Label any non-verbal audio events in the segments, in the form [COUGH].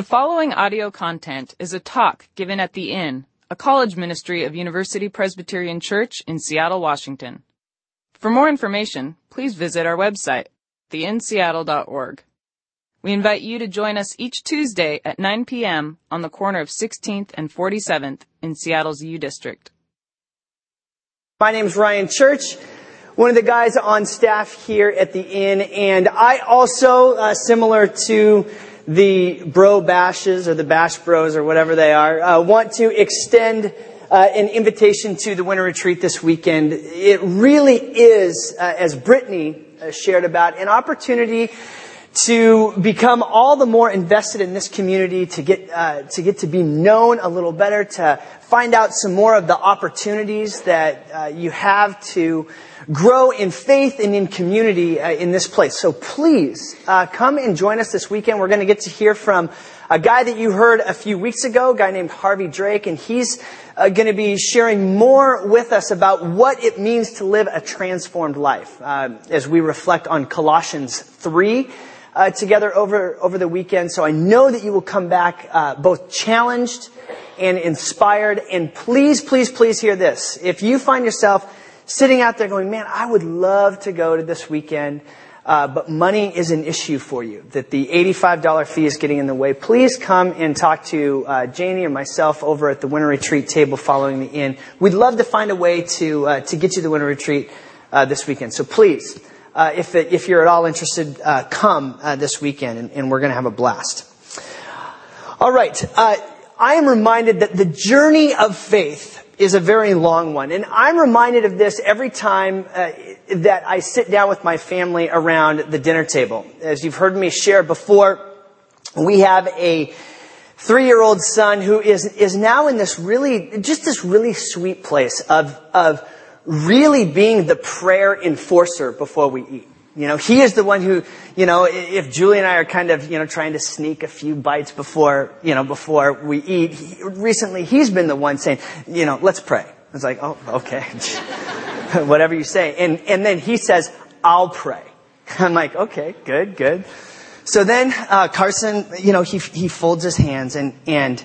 The following audio content is a talk given at The Inn, a college ministry of University Presbyterian Church in Seattle, Washington. For more information, please visit our website, theinnseattle.org. We invite you to join us each Tuesday at 9 p.m. on the corner of 16th and 47th in Seattle's U District. My name is Ryan Church, one of the guys on staff here at the Inn, and I also, uh, similar to the bro bashes or the bash bros or whatever they are, uh, want to extend uh, an invitation to the winter retreat this weekend. It really is, uh, as Brittany uh, shared about, an opportunity to become all the more invested in this community, to get uh, to get to be known a little better, to find out some more of the opportunities that uh, you have to grow in faith and in community uh, in this place. So please uh, come and join us this weekend. We're going to get to hear from a guy that you heard a few weeks ago, a guy named Harvey Drake, and he's uh, going to be sharing more with us about what it means to live a transformed life uh, as we reflect on Colossians three uh, together over, over the weekend. So I know that you will come back uh, both challenged and inspired. And please, please, please hear this. If you find yourself sitting out there going, man, I would love to go to this weekend, uh, but money is an issue for you, that the $85 fee is getting in the way, please come and talk to uh, Janie or myself over at the winter retreat table following the inn. We'd love to find a way to, uh, to get you the winter retreat uh, this weekend. So please, uh, if, it, if you're at all interested, uh, come this weekend, and, and we're going to have a blast. All right, uh, I am reminded that the journey of faith is a very long one, and I'm reminded of this every time uh, that I sit down with my family around the dinner table. As you've heard me share before, we have a three-year-old son who is is now in this really just this really sweet place of of really being the prayer enforcer before we eat. You know, he is the one who, you know, if Julie and I are kind of, you know, trying to sneak a few bites before, you know, before we eat, he, recently he's been the one saying, you know, let's pray. It's like, oh, okay. [LAUGHS] Whatever you say. And, and then he says, I'll pray. [LAUGHS] I'm like, okay, good, good. So then, uh, Carson, you know, he, he folds his hands and, and,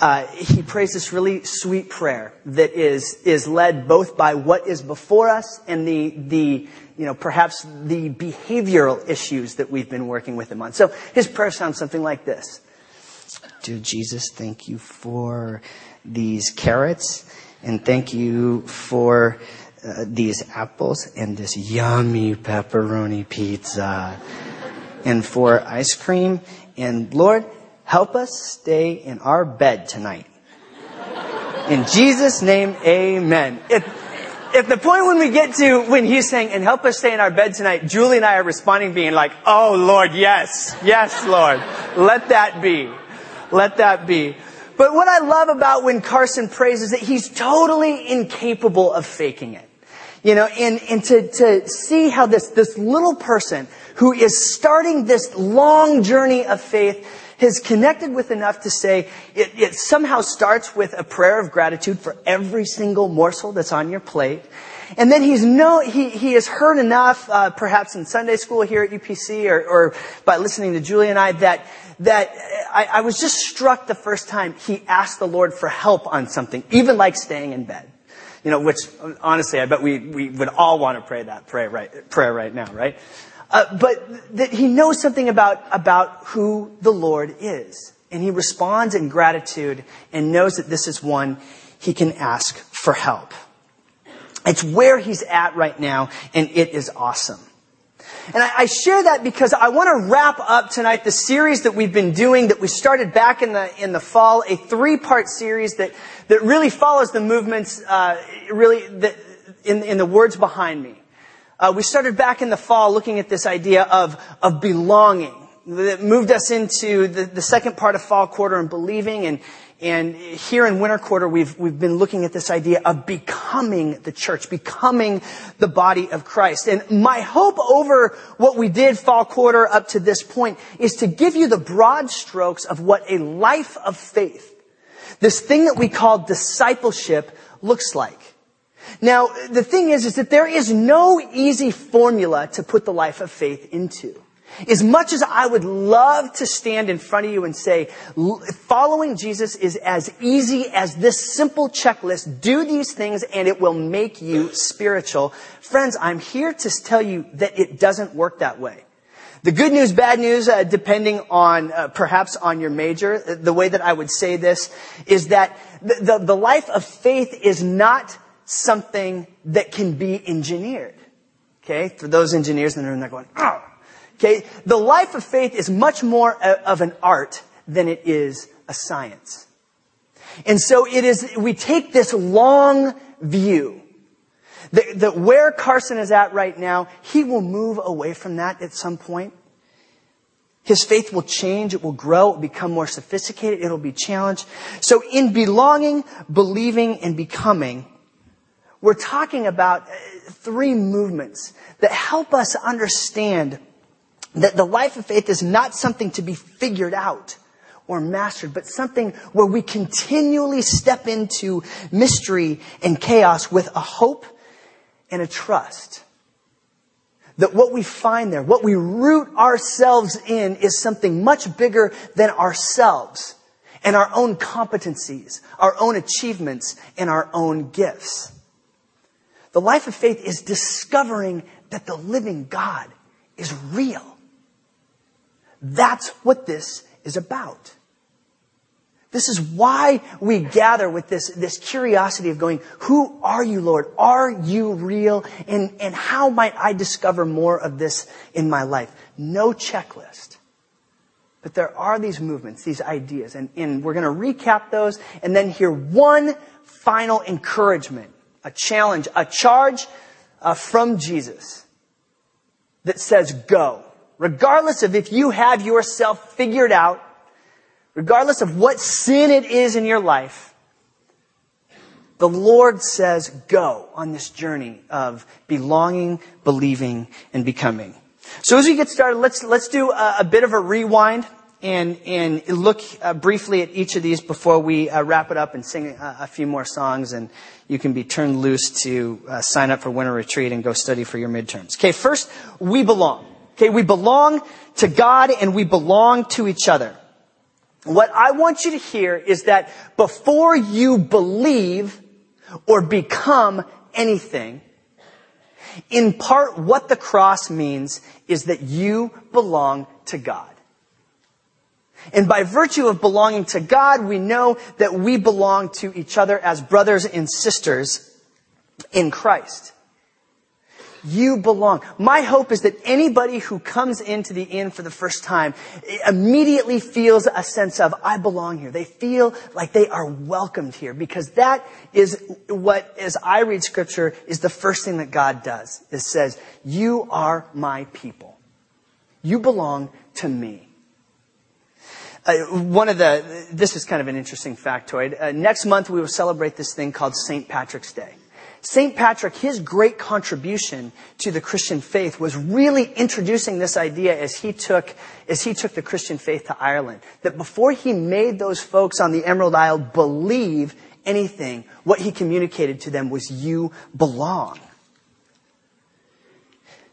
uh, he prays this really sweet prayer that is is led both by what is before us and the the you know perhaps the behavioral issues that we've been working with him on. So his prayer sounds something like this: Dear Jesus, thank you for these carrots, and thank you for uh, these apples and this yummy pepperoni pizza, and for ice cream. And Lord, Help us stay in our bed tonight. In Jesus' name, amen. If, if the point when we get to when he's saying, and help us stay in our bed tonight, Julie and I are responding being like, oh Lord, yes, yes, Lord. Let that be. Let that be. But what I love about when Carson prays is that he's totally incapable of faking it. You know, and, and to, to see how this, this little person who is starting this long journey of faith has connected with enough to say it, it somehow starts with a prayer of gratitude for every single morsel that's on your plate. And then he's no, he, he has heard enough, uh, perhaps in Sunday school here at UPC or, or by listening to Julie and I, that, that I, I was just struck the first time he asked the Lord for help on something, even like staying in bed. You know, which honestly, I bet we, we would all want to pray that prayer right, prayer right now, right? Uh, but that he knows something about, about who the Lord is. And he responds in gratitude and knows that this is one he can ask for help. It's where he's at right now, and it is awesome. And I, I, share that because I want to wrap up tonight the series that we've been doing that we started back in the in the fall, a three part series that that really follows the movements, uh, really that in in the words behind me. Uh, we started back in the fall looking at this idea of, of belonging that moved us into the, the second part of fall quarter and believing and, and here in winter quarter, we've, we've been looking at this idea of becoming the church, becoming the body of Christ. And my hope over what we did fall quarter up to this point is to give you the broad strokes of what a life of faith, this thing that we call discipleship, looks like. Now, the thing is, is that there is no easy formula to put the life of faith into. As much as I would love to stand in front of you and say, following Jesus is as easy as this simple checklist, do these things and it will make you spiritual. Friends, I'm here to tell you that it doesn't work that way. The good news, bad news, uh, depending on uh, perhaps on your major, uh, the way that I would say this is that the, the, the life of faith is not something that can be engineered. Okay, for those engineers that are in there going, oh, Okay? The life of faith is much more of an art than it is a science. And so it is, we take this long view that, that where Carson is at right now, he will move away from that at some point. His faith will change, it will grow, it will become more sophisticated, it'll be challenged. So in belonging, believing, and becoming, we're talking about uh, three movements that help us understand that the life of faith is not something to be figured out or mastered, but something where we continually step into mystery and chaos with a hope and a trust. That what we find there, what we root ourselves in is something much bigger than ourselves and our own competencies, our own achievements, and our own gifts. The life of faith is discovering that the living God is real that's what this is about. This is why we gather with this, this curiosity of going, who are you, Lord? Are you real? And, and how might I discover more of this in my life? No checklist. But there are these movements, these ideas, and, and we're going to recap those and then hear one final encouragement, a challenge, a charge uh, from Jesus that says, go regardless of if you have yourself figured out, regardless of what sin it is in your life, the Lord says, go on this journey of belonging, believing, and becoming. So as we get started, let's, let's do a, a bit of a rewind and, and look uh, briefly at each of these before we uh, wrap it up and sing a, a, few more songs and you can be turned loose to uh, sign up for winter retreat and go study for your midterms. Okay, first, we belong. Okay, we belong to God and we belong to each other. What I want you to hear is that before you believe or become anything, in part what the cross means is that you belong to God. And by virtue of belonging to God, we know that we belong to each other as brothers and sisters in Christ. You belong. My hope is that anybody who comes into the inn for the first time immediately feels a sense of, I belong here. They feel like they are welcomed here because that is what, as I read scripture, is the first thing that God does. It says, you are my people. You belong to me. Uh, one of the, this is kind of an interesting factoid. Uh, next month we will celebrate this thing called St. Patrick's Day. St. Patrick, his great contribution to the Christian faith was really introducing this idea as he took, as he took the Christian faith to Ireland. That before he made those folks on the Emerald Isle believe anything, what he communicated to them was you belong.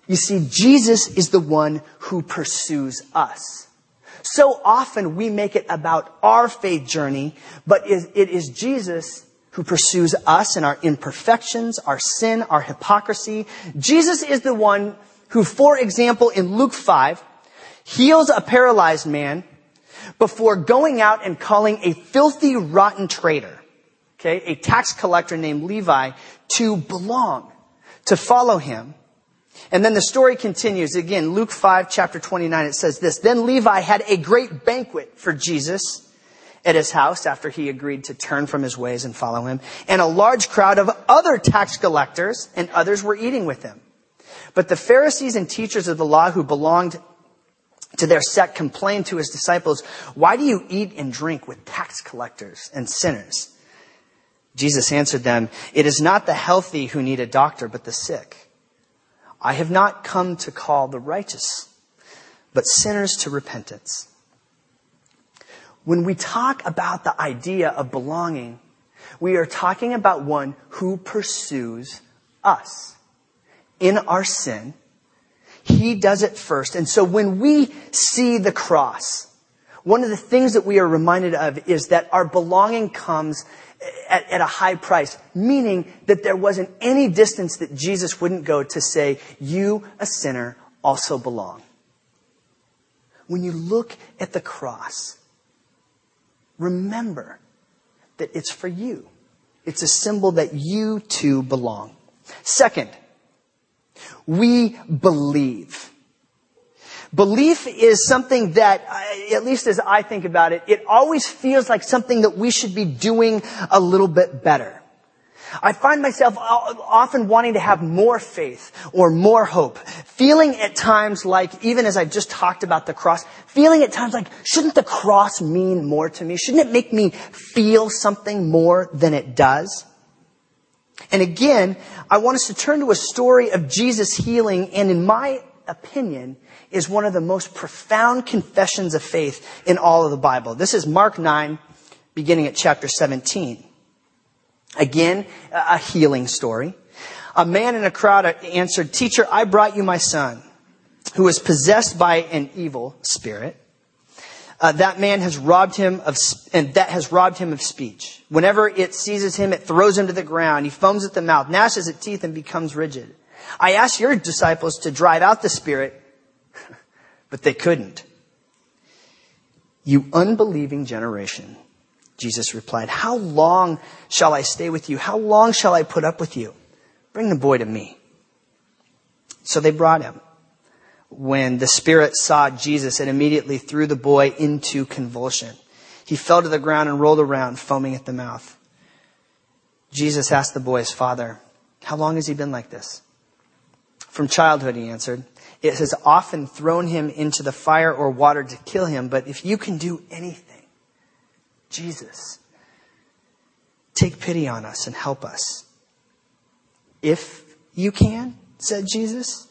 You see, Jesus is the one who pursues us. So often we make it about our faith journey, but it is Jesus who pursues us and our imperfections, our sin, our hypocrisy. Jesus is the one who, for example, in Luke 5, heals a paralyzed man before going out and calling a filthy, rotten traitor, okay, a tax collector named Levi, to belong, to follow him. And then the story continues. Again, Luke 5, chapter 29, it says this. Then Levi had a great banquet for Jesus at his house after he agreed to turn from his ways and follow him. And a large crowd of other tax collectors and others were eating with him. But the Pharisees and teachers of the law who belonged to their sect complained to his disciples, why do you eat and drink with tax collectors and sinners? Jesus answered them, it is not the healthy who need a doctor, but the sick. I have not come to call the righteous, but sinners to repentance. When we talk about the idea of belonging, we are talking about one who pursues us. In our sin, He does it first. And so when we see the cross, one of the things that we are reminded of is that our belonging comes at, at, a high price, meaning that there wasn't any distance that Jesus wouldn't go to say, you, a sinner, also belong. When you look at the cross, remember that it's for you. It's a symbol that you too belong. Second, we believe. Belief is something that, uh, at least as I think about it, it always feels like something that we should be doing a little bit better. I find myself often wanting to have more faith or more hope. Feeling at times like, even as I just talked about the cross, feeling at times like, shouldn't the cross mean more to me? Shouldn't it make me feel something more than it does? And again, I want us to turn to a story of Jesus healing and in my opinion, is one of the most profound confessions of faith in all of the Bible. This is Mark 9, beginning at chapter 17. Again, a healing story. A man in a crowd answered, Teacher, I brought you my son, who is possessed by an evil spirit. Uh, that man has robbed him of, and that has robbed him of speech. Whenever it seizes him, it throws him to the ground. He foams at the mouth, gnashes its teeth, and becomes rigid. I asked your disciples to drive out the spirit, but they couldn't. You unbelieving generation. Jesus replied, How long shall I stay with you? How long shall I put up with you? Bring the boy to me. So they brought him. When the spirit saw Jesus, it immediately threw the boy into convulsion. He fell to the ground and rolled around, foaming at the mouth. Jesus asked the boy's father, How long has he been like this? From childhood, he answered. It has often thrown him into the fire or water to kill him, but if you can do anything, Jesus, take pity on us and help us. If you can, said Jesus,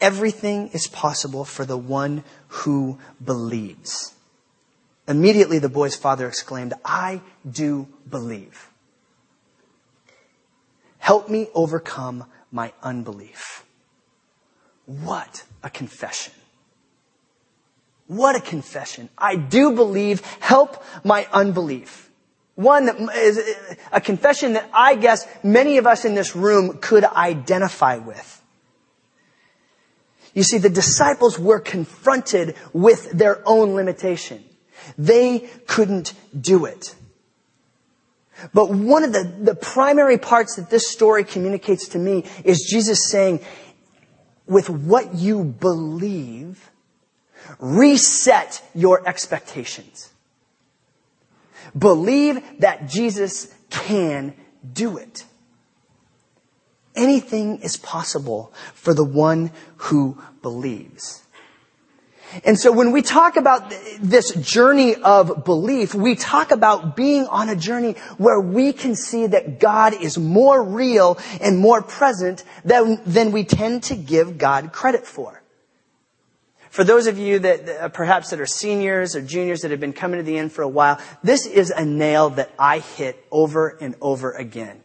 everything is possible for the one who believes. Immediately the boy's father exclaimed, I do believe. Help me overcome my unbelief. What a confession. What a confession. I do believe. Help my unbelief. One that is a confession that I guess many of us in this room could identify with. You see, the disciples were confronted with their own limitation. They couldn't do it. But one of the, the primary parts that this story communicates to me is Jesus saying, with what you believe, Reset your expectations. Believe that Jesus can do it. Anything is possible for the one who believes. And so when we talk about this journey of belief, we talk about being on a journey where we can see that God is more real and more present than, than we tend to give God credit for. For those of you that uh, perhaps that are seniors or juniors that have been coming to the Inn for a while, this is a nail that I hit over and over again.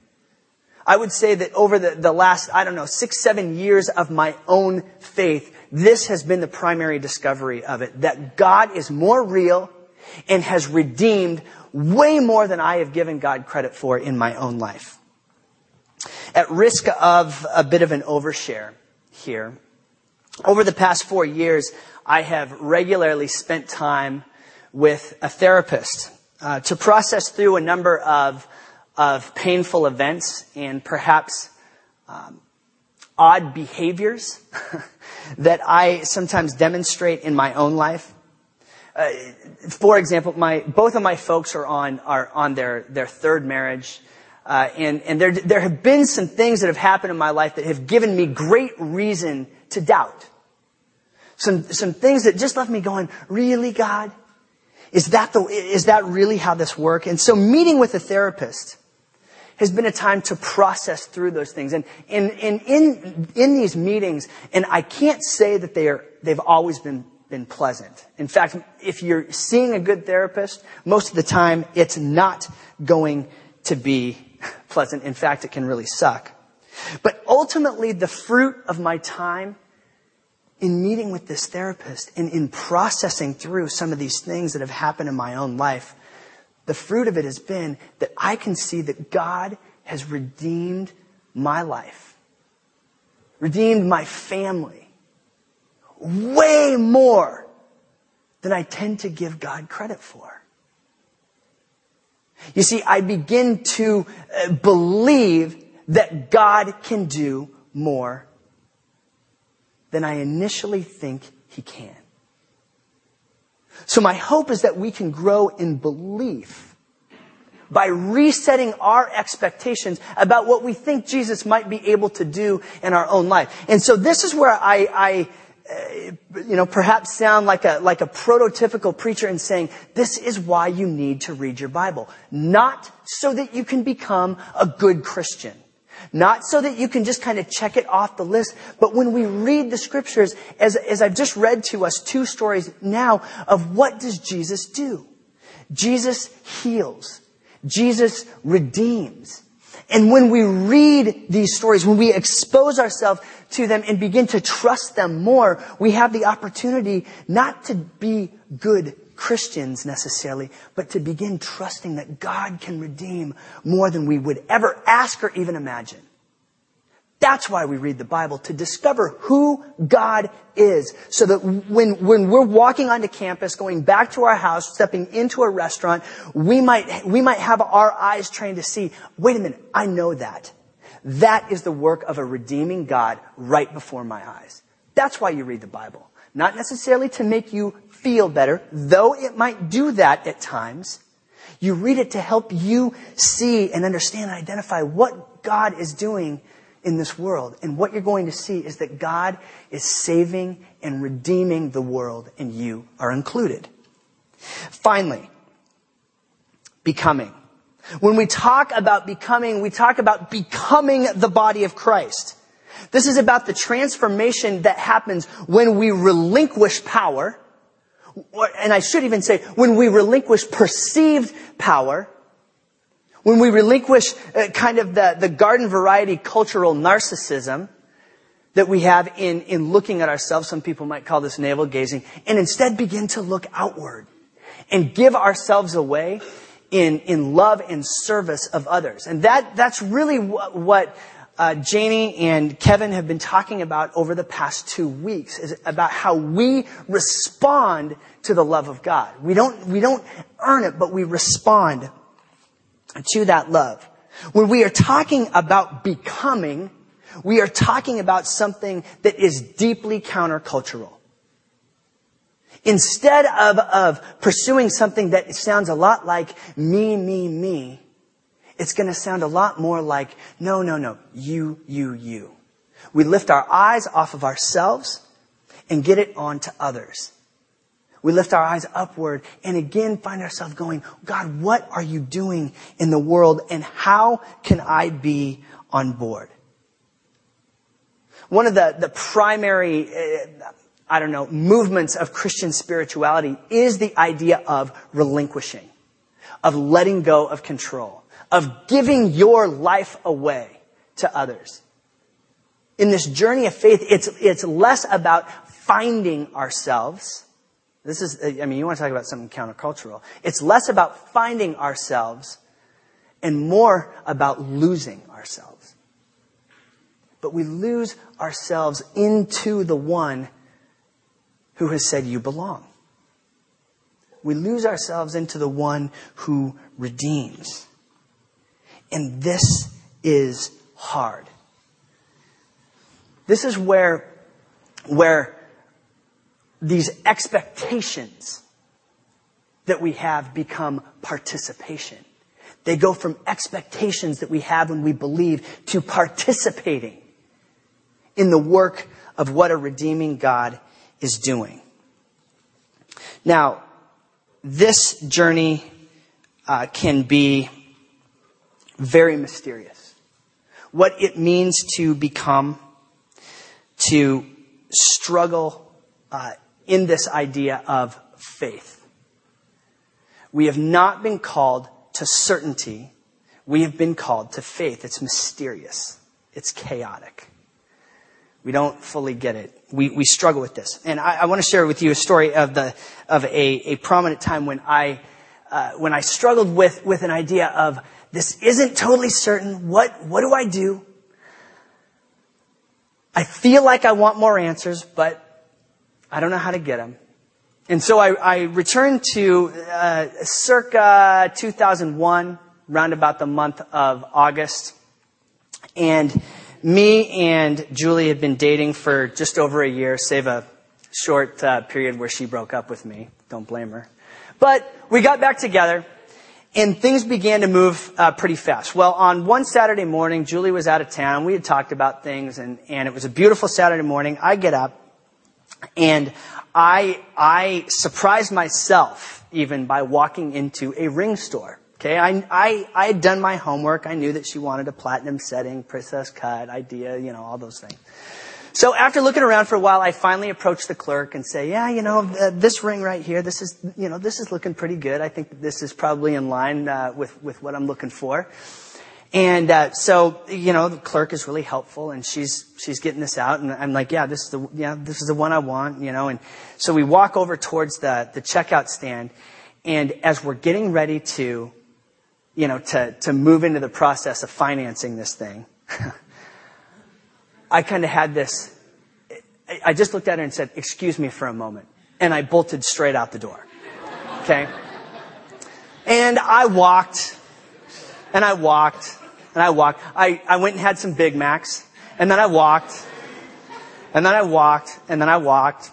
I would say that over the, the last, I don't know, six, seven years of my own faith, this has been the primary discovery of it. That God is more real and has redeemed way more than I have given God credit for in my own life. At risk of a bit of an overshare here, over the past four years, I have regularly spent time with a therapist uh, to process through a number of, of painful events and perhaps um, odd behaviors [LAUGHS] that I sometimes demonstrate in my own life. Uh, for example, my, both of my folks are on, are on their, their third marriage. Uh, and and there, there have been some things that have happened in my life that have given me great reason to doubt. Some, some things that just left me going, really, God? Is that the, is that really how this works? And so meeting with a therapist has been a time to process through those things. And, and, and in, in these meetings, and I can't say that they are, they've always been, been pleasant. In fact, if you're seeing a good therapist, most of the time it's not going to be [LAUGHS] pleasant. In fact, it can really suck. But ultimately, the fruit of my time in meeting with this therapist and in processing through some of these things that have happened in my own life, the fruit of it has been that I can see that God has redeemed my life, redeemed my family way more than I tend to give God credit for. You see, I begin to uh, believe that God can do more than I initially think he can. So my hope is that we can grow in belief by resetting our expectations about what we think Jesus might be able to do in our own life. And so this is where I, I uh, you know, perhaps sound like a, like a prototypical preacher in saying, this is why you need to read your Bible. Not so that you can become a good Christian. Not so that you can just kind of check it off the list, but when we read the scriptures, as, as I've just read to us two stories now of what does Jesus do? Jesus heals. Jesus redeems. And when we read these stories, when we expose ourselves to them and begin to trust them more, we have the opportunity not to be good Christians necessarily, but to begin trusting that God can redeem more than we would ever ask or even imagine. That's why we read the Bible, to discover who God is. So that when, when we're walking onto campus, going back to our house, stepping into a restaurant, we might, we might have our eyes trained to see, wait a minute, I know that. That is the work of a redeeming God right before my eyes. That's why you read the Bible. Not necessarily to make you feel better, though it might do that at times. You read it to help you see and understand and identify what God is doing in this world. And what you're going to see is that God is saving and redeeming the world, and you are included. Finally, becoming. When we talk about becoming, we talk about becoming the body of Christ. This is about the transformation that happens when we relinquish power and I should even say, when we relinquish perceived power, when we relinquish uh, kind of the, the garden variety cultural narcissism that we have in, in looking at ourselves, some people might call this navel gazing, and instead begin to look outward and give ourselves away in, in love and service of others. And that, that's really what, what uh, Janie and Kevin have been talking about over the past two weeks is about how we respond to the love of God. We don't, we don't earn it, but we respond to that love. When we are talking about becoming, we are talking about something that is deeply countercultural. Instead of, of pursuing something that sounds a lot like me, me, me, it's going to sound a lot more like, no, no, no, you, you, you. We lift our eyes off of ourselves and get it on to others. We lift our eyes upward and again find ourselves going, God, what are you doing in the world and how can I be on board? One of the, the primary, uh, I don't know, movements of Christian spirituality is the idea of relinquishing, of letting go of control of giving your life away to others. In this journey of faith, it's, it's less about finding ourselves. This is, I mean, you want to talk about something countercultural. It's less about finding ourselves and more about losing ourselves. But we lose ourselves into the one who has said you belong. We lose ourselves into the one who redeems. And this is hard. This is where, where these expectations that we have become participation. They go from expectations that we have when we believe to participating in the work of what a redeeming God is doing. Now, this journey uh, can be very mysterious. What it means to become, to struggle uh, in this idea of faith. We have not been called to certainty. We have been called to faith. It's mysterious. It's chaotic. We don't fully get it we, we struggle with this. And I, I want to share with you a story of the, of a, a prominent time when I, uh, when I struggled with, with an idea of this isn't totally certain. What, what do I do? I feel like I want more answers, but I don't know how to get them. And so I, I returned to uh, circa 2001, round about the month of August. And me and Julie had been dating for just over a year, save a short uh, period where she broke up with me. Don't blame her. But we got back together and things began to move uh, pretty fast. Well, on one Saturday morning, Julie was out of town. We had talked about things, and, and it was a beautiful Saturday morning. I get up, and I I surprised myself even by walking into a ring store. Okay, I, I, I had done my homework. I knew that she wanted a platinum setting, princess cut, idea, you know, all those things. So after looking around for a while, I finally approached the clerk and say, yeah, you know, uh, this ring right here, this is, you know, this is looking pretty good. I think this is probably in line uh, with, with what I'm looking for. And uh, so, you know, the clerk is really helpful, and she's she's getting this out, and I'm like, yeah, this is the yeah, this is the one I want, you know. And so we walk over towards the the checkout stand, and as we're getting ready to, you know, to to move into the process of financing this thing, [LAUGHS] I kind of had this, I just looked at her and said, excuse me for a moment. And I bolted straight out the door. Okay? And I walked, and I walked, and I walked. I, I went and had some Big Macs, and then I walked, and then I walked, and then I walked.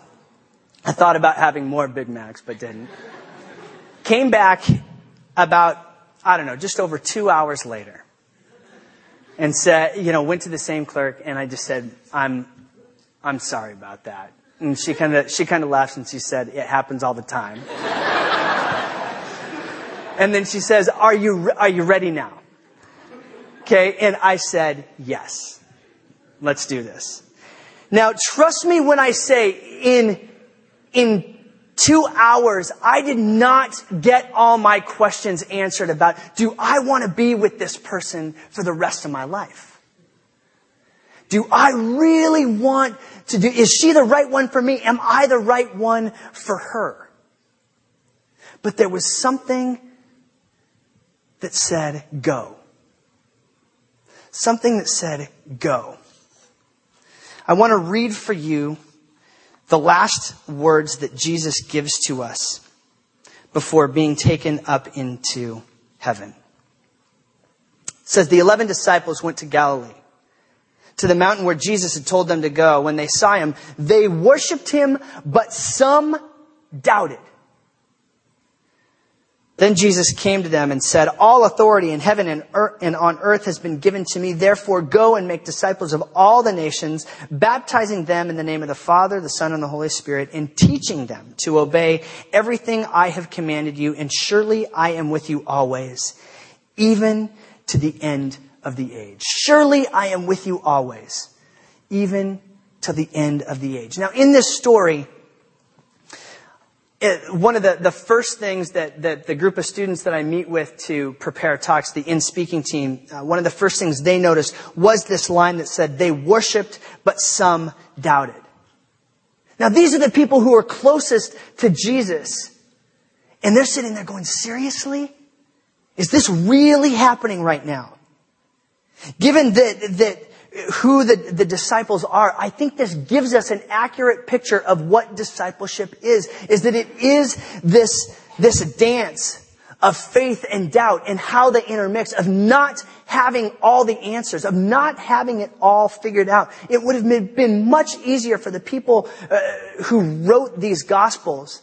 I thought about having more Big Macs, but didn't. Came back about, I don't know, just over two hours later and said, you know, went to the same clerk and I just said, I'm, I'm sorry about that. And she kind of, she kind of laughs and she said, it happens all the time. [LAUGHS] and then she says, are you, are you ready now? Okay. And I said, yes. Let's do this. Now, trust me when I say in, in two hours, I did not get all my questions answered about, do I want to be with this person for the rest of my life? Do I really want to do, is she the right one for me? Am I the right one for her? But there was something that said, go. Something that said, go. I want to read for you the last words that Jesus gives to us before being taken up into heaven. It says the eleven disciples went to Galilee, to the mountain where Jesus had told them to go. When they saw him, they worshiped him, but some doubted. Then Jesus came to them and said, All authority in heaven and, earth and on earth has been given to me. Therefore, go and make disciples of all the nations, baptizing them in the name of the Father, the Son, and the Holy Spirit, and teaching them to obey everything I have commanded you. And surely I am with you always, even to the end of the age. Surely I am with you always, even to the end of the age. Now, in this story, it, one of the, the first things that, that the group of students that I meet with to prepare talks, the Inn speaking team, uh, one of the first things they noticed was this line that said, they worshiped, but some doubted. Now these are the people who are closest to Jesus. And they're sitting there going, seriously? Is this really happening right now? Given that, that who the, the disciples are, I think this gives us an accurate picture of what discipleship is, is that it is this, this dance of faith and doubt and how they intermix, of not having all the answers, of not having it all figured out. It would have been much easier for the people uh, who wrote these gospels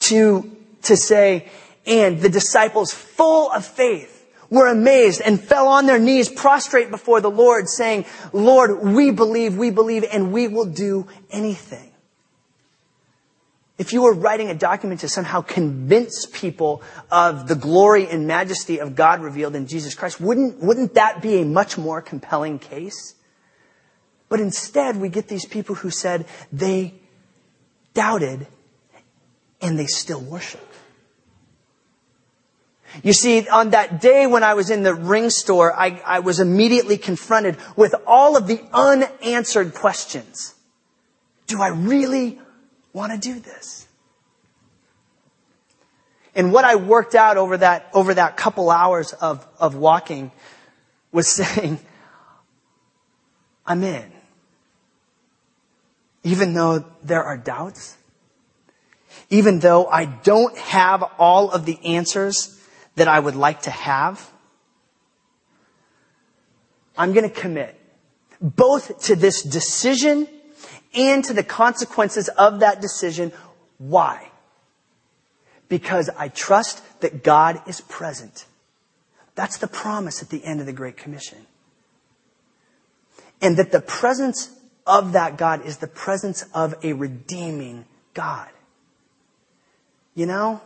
to, to say, and the disciples full of faith were amazed and fell on their knees prostrate before the Lord saying, Lord, we believe, we believe, and we will do anything. If you were writing a document to somehow convince people of the glory and majesty of God revealed in Jesus Christ, wouldn't, wouldn't that be a much more compelling case? But instead, we get these people who said they doubted and they still worshiped. You see, on that day when I was in the ring store, I, I was immediately confronted with all of the unanswered questions. Do I really want to do this? And what I worked out over that, over that couple hours of, of walking was [LAUGHS] saying, I'm in. Even though there are doubts, even though I don't have all of the answers that I would like to have, I'm going to commit both to this decision and to the consequences of that decision. Why? Because I trust that God is present. That's the promise at the end of the Great Commission. And that the presence of that God is the presence of a redeeming God. You know,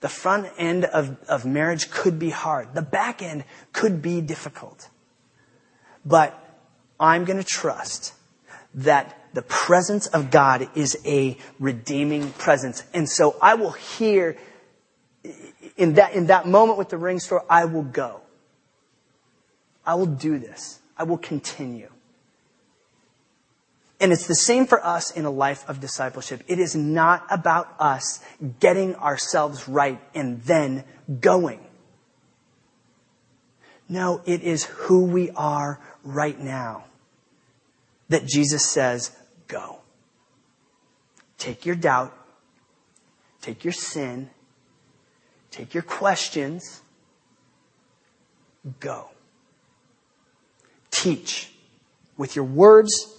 the front end of, of marriage could be hard. The back end could be difficult. But I'm going to trust that the presence of God is a redeeming presence. And so I will hear in that, in that moment with the ring store, I will go. I will do this. I will continue. And it's the same for us in a life of discipleship. It is not about us getting ourselves right and then going. No, it is who we are right now that Jesus says, go. Take your doubt, take your sin, take your questions, go. Teach with your words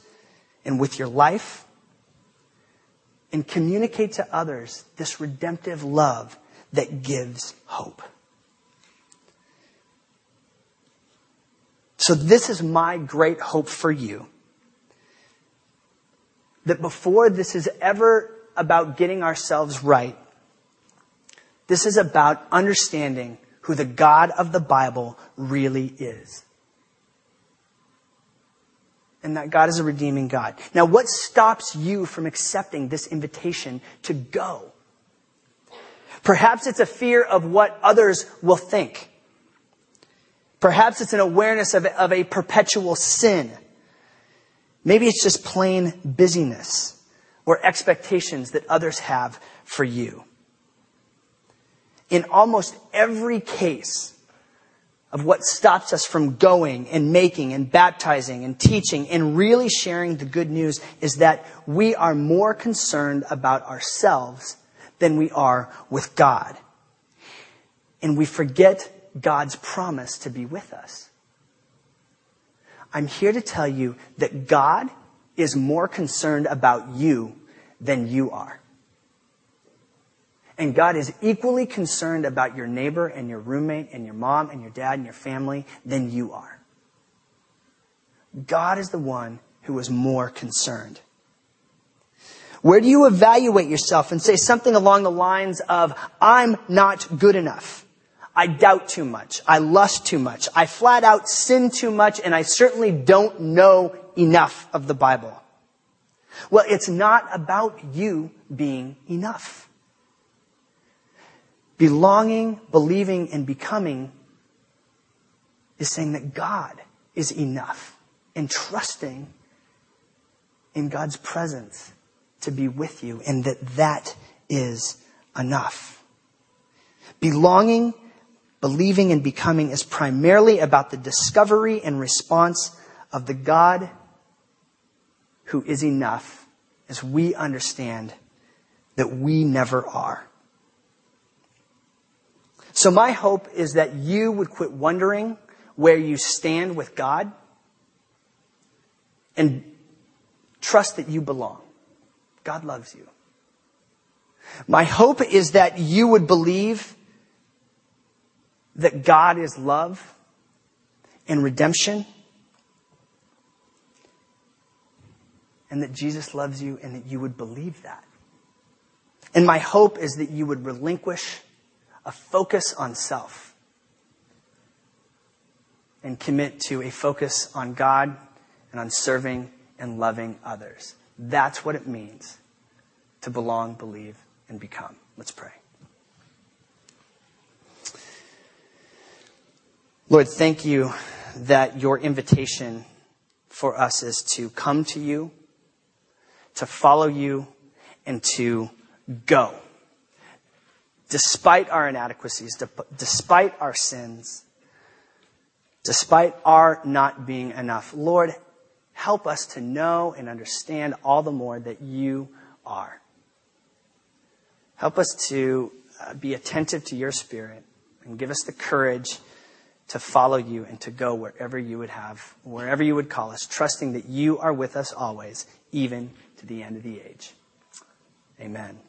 and with your life and communicate to others this redemptive love that gives hope. So this is my great hope for you. That before this is ever about getting ourselves right, this is about understanding who the God of the Bible really is. And that God is a redeeming God. Now, what stops you from accepting this invitation to go? Perhaps it's a fear of what others will think. Perhaps it's an awareness of, of a perpetual sin. Maybe it's just plain busyness or expectations that others have for you. In almost every case of what stops us from going and making and baptizing and teaching and really sharing the good news is that we are more concerned about ourselves than we are with God. And we forget God's promise to be with us. I'm here to tell you that God is more concerned about you than you are. And God is equally concerned about your neighbor and your roommate and your mom and your dad and your family than you are. God is the one who is more concerned. Where do you evaluate yourself and say something along the lines of, I'm not good enough? I doubt too much. I lust too much. I flat out sin too much, and I certainly don't know enough of the Bible. Well, it's not about you being enough. Belonging, believing, and becoming is saying that God is enough and trusting in God's presence to be with you and that that is enough. Belonging, Believing and becoming is primarily about the discovery and response of the God who is enough as we understand that we never are. So my hope is that you would quit wondering where you stand with God and trust that you belong. God loves you. My hope is that you would believe that God is love and redemption, and that Jesus loves you, and that you would believe that. And my hope is that you would relinquish a focus on self and commit to a focus on God and on serving and loving others. That's what it means to belong, believe, and become. Let's pray. Lord, thank you that your invitation for us is to come to you, to follow you and to go. Despite our inadequacies, despite our sins, despite our not being enough. Lord, help us to know and understand all the more that you are. Help us to uh, be attentive to your spirit and give us the courage to follow you and to go wherever you would have, wherever you would call us, trusting that you are with us always, even to the end of the age. Amen.